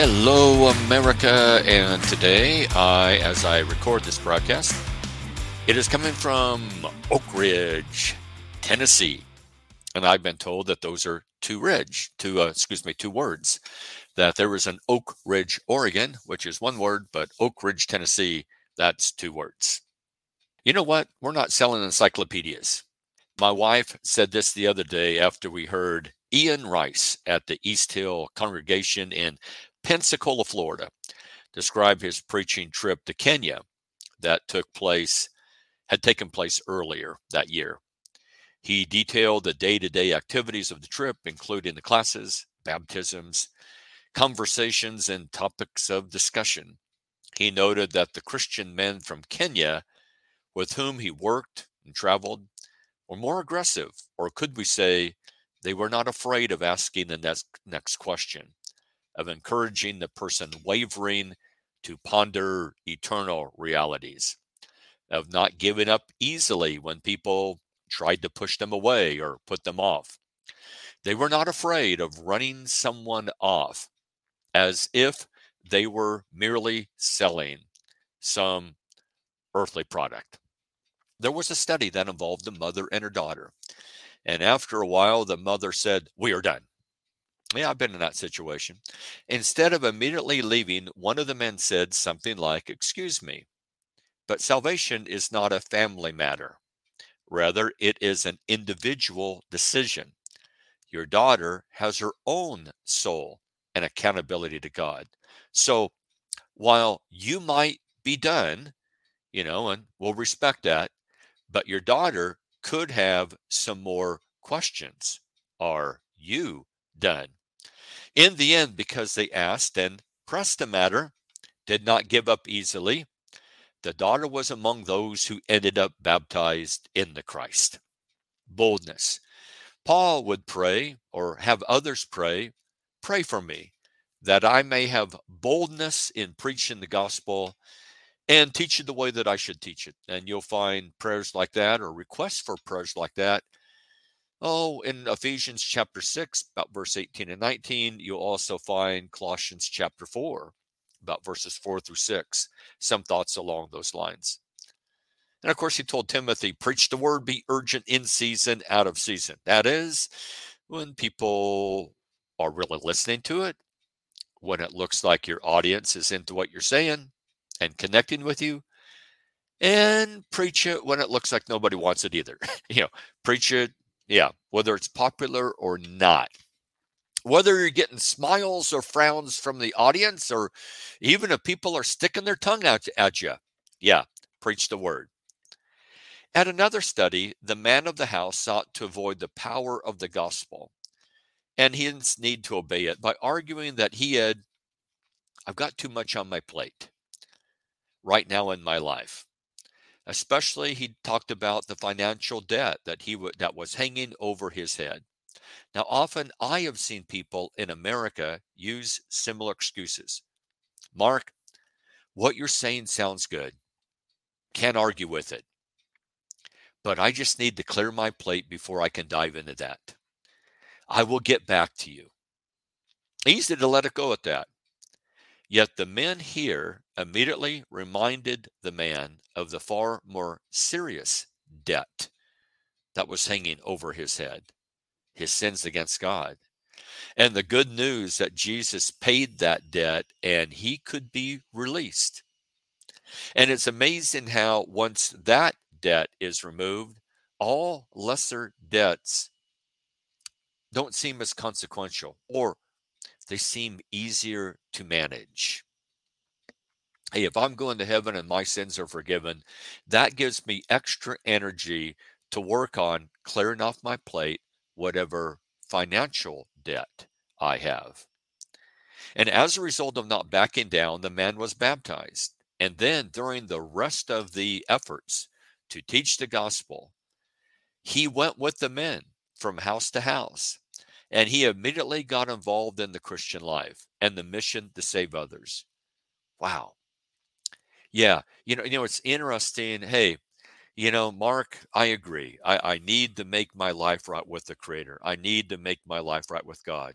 Hello, America. And today, I, as I record this broadcast, it is coming from Oak Ridge, Tennessee. And I've been told that those are two ridge, two, uh, excuse me, two words. That there is an Oak Ridge, Oregon, which is one word, but Oak Ridge, Tennessee, that's two words. You know what? We're not selling encyclopedias. My wife said this the other day after we heard Ian Rice at the East Hill congregation in Pensacola, Florida, describe his preaching trip to Kenya that took place, had taken place earlier that year. He detailed the day to day activities of the trip, including the classes, baptisms, conversations, and topics of discussion. He noted that the Christian men from Kenya with whom he worked and traveled were more aggressive, or could we say they were not afraid of asking the next, next question, of encouraging the person wavering to ponder eternal realities, of not giving up easily when people tried to push them away or put them off. They were not afraid of running someone off as if they were merely selling some earthly product there was a study that involved a mother and her daughter. And after a while, the mother said, We are done. Yeah, I've been in that situation. Instead of immediately leaving, one of the men said something like, Excuse me, but salvation is not a family matter. Rather, it is an individual decision. Your daughter has her own soul and accountability to God. So while you might be done, you know, and we'll respect that, but your daughter could have some more questions. Are you done? In the end, because they asked and pressed the matter, did not give up easily, the daughter was among those who ended up baptized in the Christ. Boldness. Paul would pray or have others pray, pray for me that I may have boldness in preaching the gospel and teach it the way that I should teach it. And you'll find prayers like that or requests for prayers like that. Oh, in Ephesians chapter 6, about verse 18 and 19, you'll also find Colossians chapter 4, about verses 4 through 6, some thoughts along those lines. And of course, he told Timothy, preach the word, be urgent in season, out of season. That is, when people are really listening to it, when it looks like your audience is into what you're saying, and connecting with you and preach it when it looks like nobody wants it either. you know, preach it, yeah, whether it's popular or not. Whether you're getting smiles or frowns from the audience, or even if people are sticking their tongue out at you, yeah, preach the word. At another study, the man of the house sought to avoid the power of the gospel and his need to obey it by arguing that he had, I've got too much on my plate right now in my life. Especially, he talked about the financial debt that he w- that was hanging over his head. Now, often I have seen people in America use similar excuses. Mark, what you're saying sounds good. Can't argue with it. But I just need to clear my plate before I can dive into that. I will get back to you. Easy to let it go at that. Yet the men here immediately reminded the man of the far more serious debt that was hanging over his head his sins against God. And the good news that Jesus paid that debt and he could be released. And it's amazing how once that debt is removed, all lesser debts don't seem as consequential or they seem easier to manage. Hey, if I'm going to heaven and my sins are forgiven, that gives me extra energy to work on clearing off my plate whatever financial debt I have. And as a result of not backing down, the man was baptized. And then during the rest of the efforts to teach the gospel, he went with the men from house to house, and he immediately got involved in the Christian life and the mission to save others. Wow. Yeah. You know, you know, it's interesting. Hey, you know, Mark, I agree. I, I need to make my life right with the Creator. I need to make my life right with God.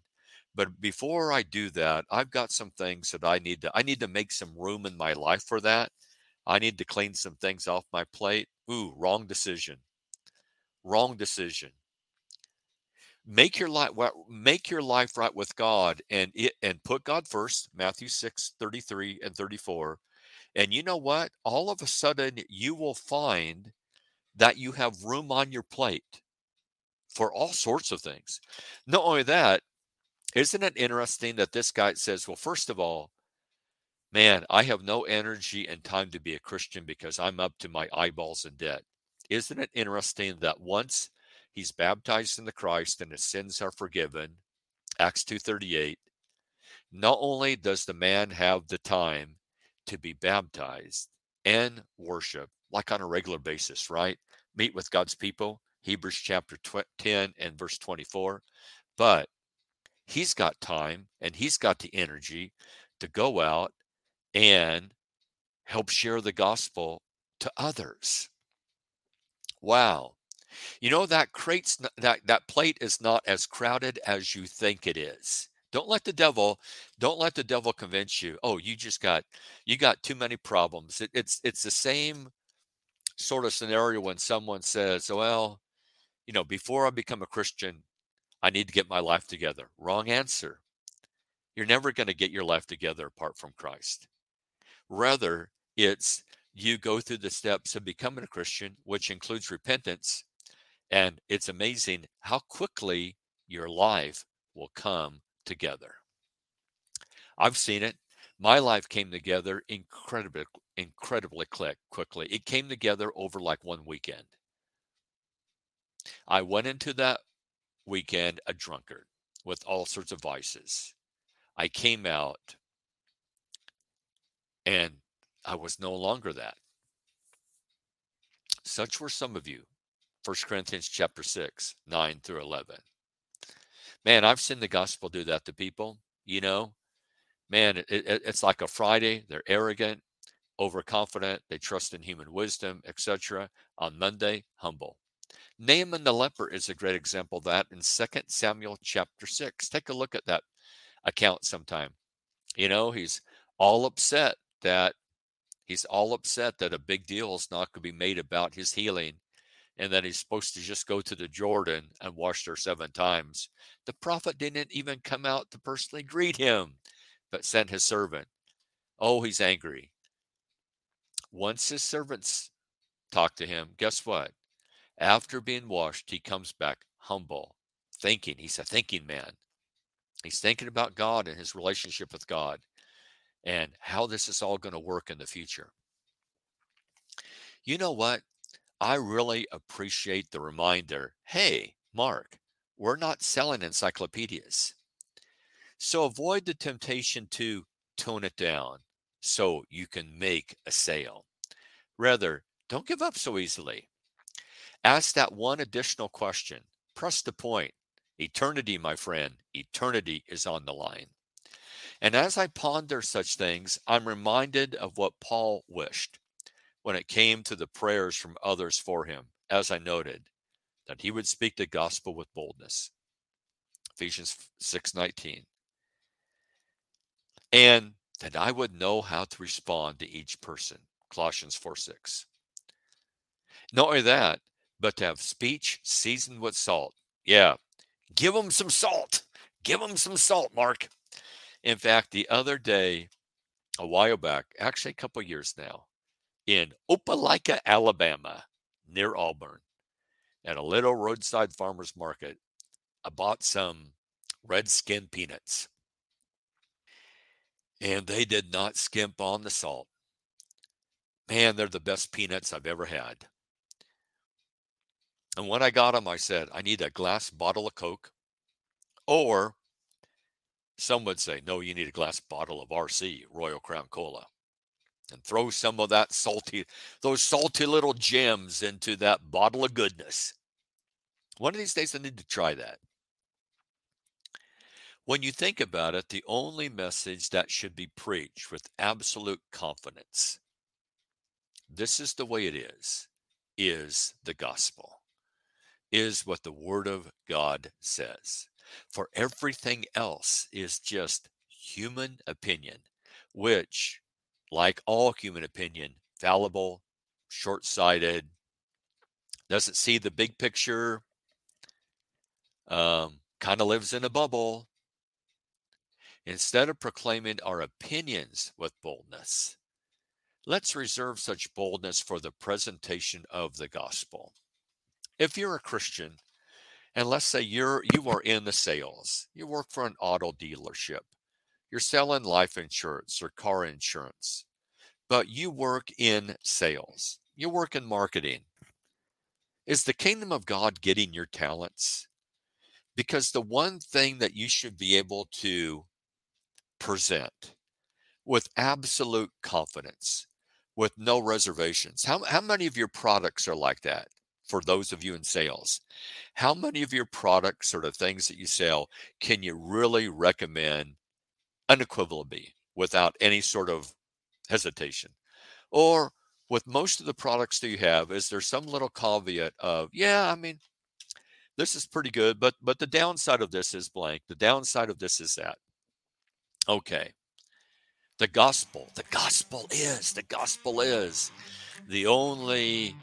But before I do that, I've got some things that I need to I need to make some room in my life for that. I need to clean some things off my plate. Ooh, wrong decision. Wrong decision. Make your life make your life right with God and it and put God first, Matthew 6, 33 and 34. And you know what? All of a sudden you will find that you have room on your plate for all sorts of things. Not only that, isn't it interesting that this guy says, well, first of all, man, I have no energy and time to be a Christian because I'm up to my eyeballs in debt. Isn't it interesting that once he's baptized in the Christ and his sins are forgiven, Acts 2:38, not only does the man have the time to be baptized and worship like on a regular basis, right? Meet with God's people, Hebrews chapter 10 and verse 24, but he's got time and he's got the energy to go out and help share the gospel to others. Wow. You know that crates that that plate is not as crowded as you think it is. Don't let the devil don't let the devil convince you. Oh, you just got you got too many problems. It, it's it's the same sort of scenario when someone says, "Well, you know, before I become a Christian, I need to get my life together." Wrong answer. You're never going to get your life together apart from Christ. Rather, it's you go through the steps of becoming a Christian, which includes repentance. And it's amazing how quickly your life will come together. I've seen it. My life came together incredibly, incredibly quick, quickly. It came together over like one weekend. I went into that weekend a drunkard with all sorts of vices. I came out and I was no longer that. Such were some of you. 1 Corinthians chapter 6, 9 through 11. Man, I've seen the gospel do that to people. You know, man, it, it, it's like a Friday. They're arrogant, overconfident. They trust in human wisdom, etc. On Monday, humble. Naaman the leper is a great example of that in 2 Samuel chapter 6. Take a look at that account sometime. You know, he's all upset that he's all upset that a big deal is not going to be made about his healing and that he's supposed to just go to the Jordan and wash there seven times. The prophet didn't even come out to personally greet him, but sent his servant. Oh, he's angry. Once his servants talk to him, guess what? After being washed, he comes back humble, thinking. He's a thinking man. He's thinking about God and his relationship with God and how this is all going to work in the future. You know what? I really appreciate the reminder hey, Mark, we're not selling encyclopedias. So avoid the temptation to tone it down so you can make a sale. Rather, don't give up so easily. Ask that one additional question. Press the point. Eternity, my friend, eternity is on the line. And as I ponder such things, I'm reminded of what Paul wished when it came to the prayers from others for him, as I noted, that he would speak the gospel with boldness. Ephesians 6:19. And that I would know how to respond to each person. Colossians 4:6. Not only that, but to have speech seasoned with salt. Yeah, give them some salt. Give them some salt, Mark. In fact, the other day, a while back, actually a couple years now, in Opelika, Alabama, near Auburn, at a little roadside farmer's market, I bought some red skin peanuts. And they did not skimp on the salt. Man, they're the best peanuts I've ever had. And when I got them, I said, I need a glass bottle of Coke or some would say, no, you need a glass bottle of RC, Royal Crown Cola, and throw some of that salty, those salty little gems into that bottle of goodness. One of these days, I need to try that. When you think about it, the only message that should be preached with absolute confidence, this is the way it is, is the gospel, is what the Word of God says. For everything else is just human opinion, which, like all human opinion, fallible, short sighted, doesn't see the big picture, um, kind of lives in a bubble. Instead of proclaiming our opinions with boldness, let's reserve such boldness for the presentation of the gospel. If you're a Christian, and let's say you're you are in the sales, you work for an auto dealership, you're selling life insurance or car insurance, but you work in sales, you work in marketing. Is the kingdom of God getting your talents? Because the one thing that you should be able to present with absolute confidence, with no reservations. How, how many of your products are like that for those of you in sales? How many of your products or the things that you sell can you really recommend unequivocally without any sort of hesitation? Or with most of the products that you have, is there some little caveat of, yeah, I mean, this is pretty good, but but the downside of this is blank. The downside of this is that. Okay. The gospel, the gospel is, the gospel is the only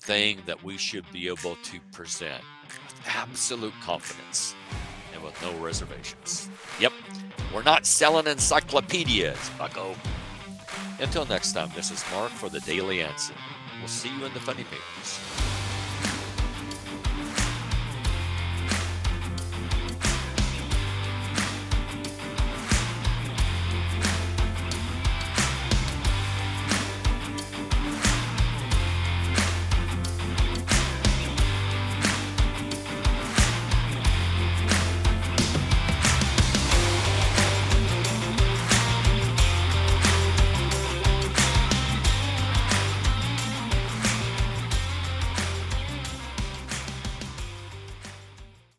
thing that we should be able to present with absolute confidence and with no reservations. Yep, we're not selling encyclopedias, bucko. Until next time, this is Mark for the Daily Answer. We'll see you in the funny papers.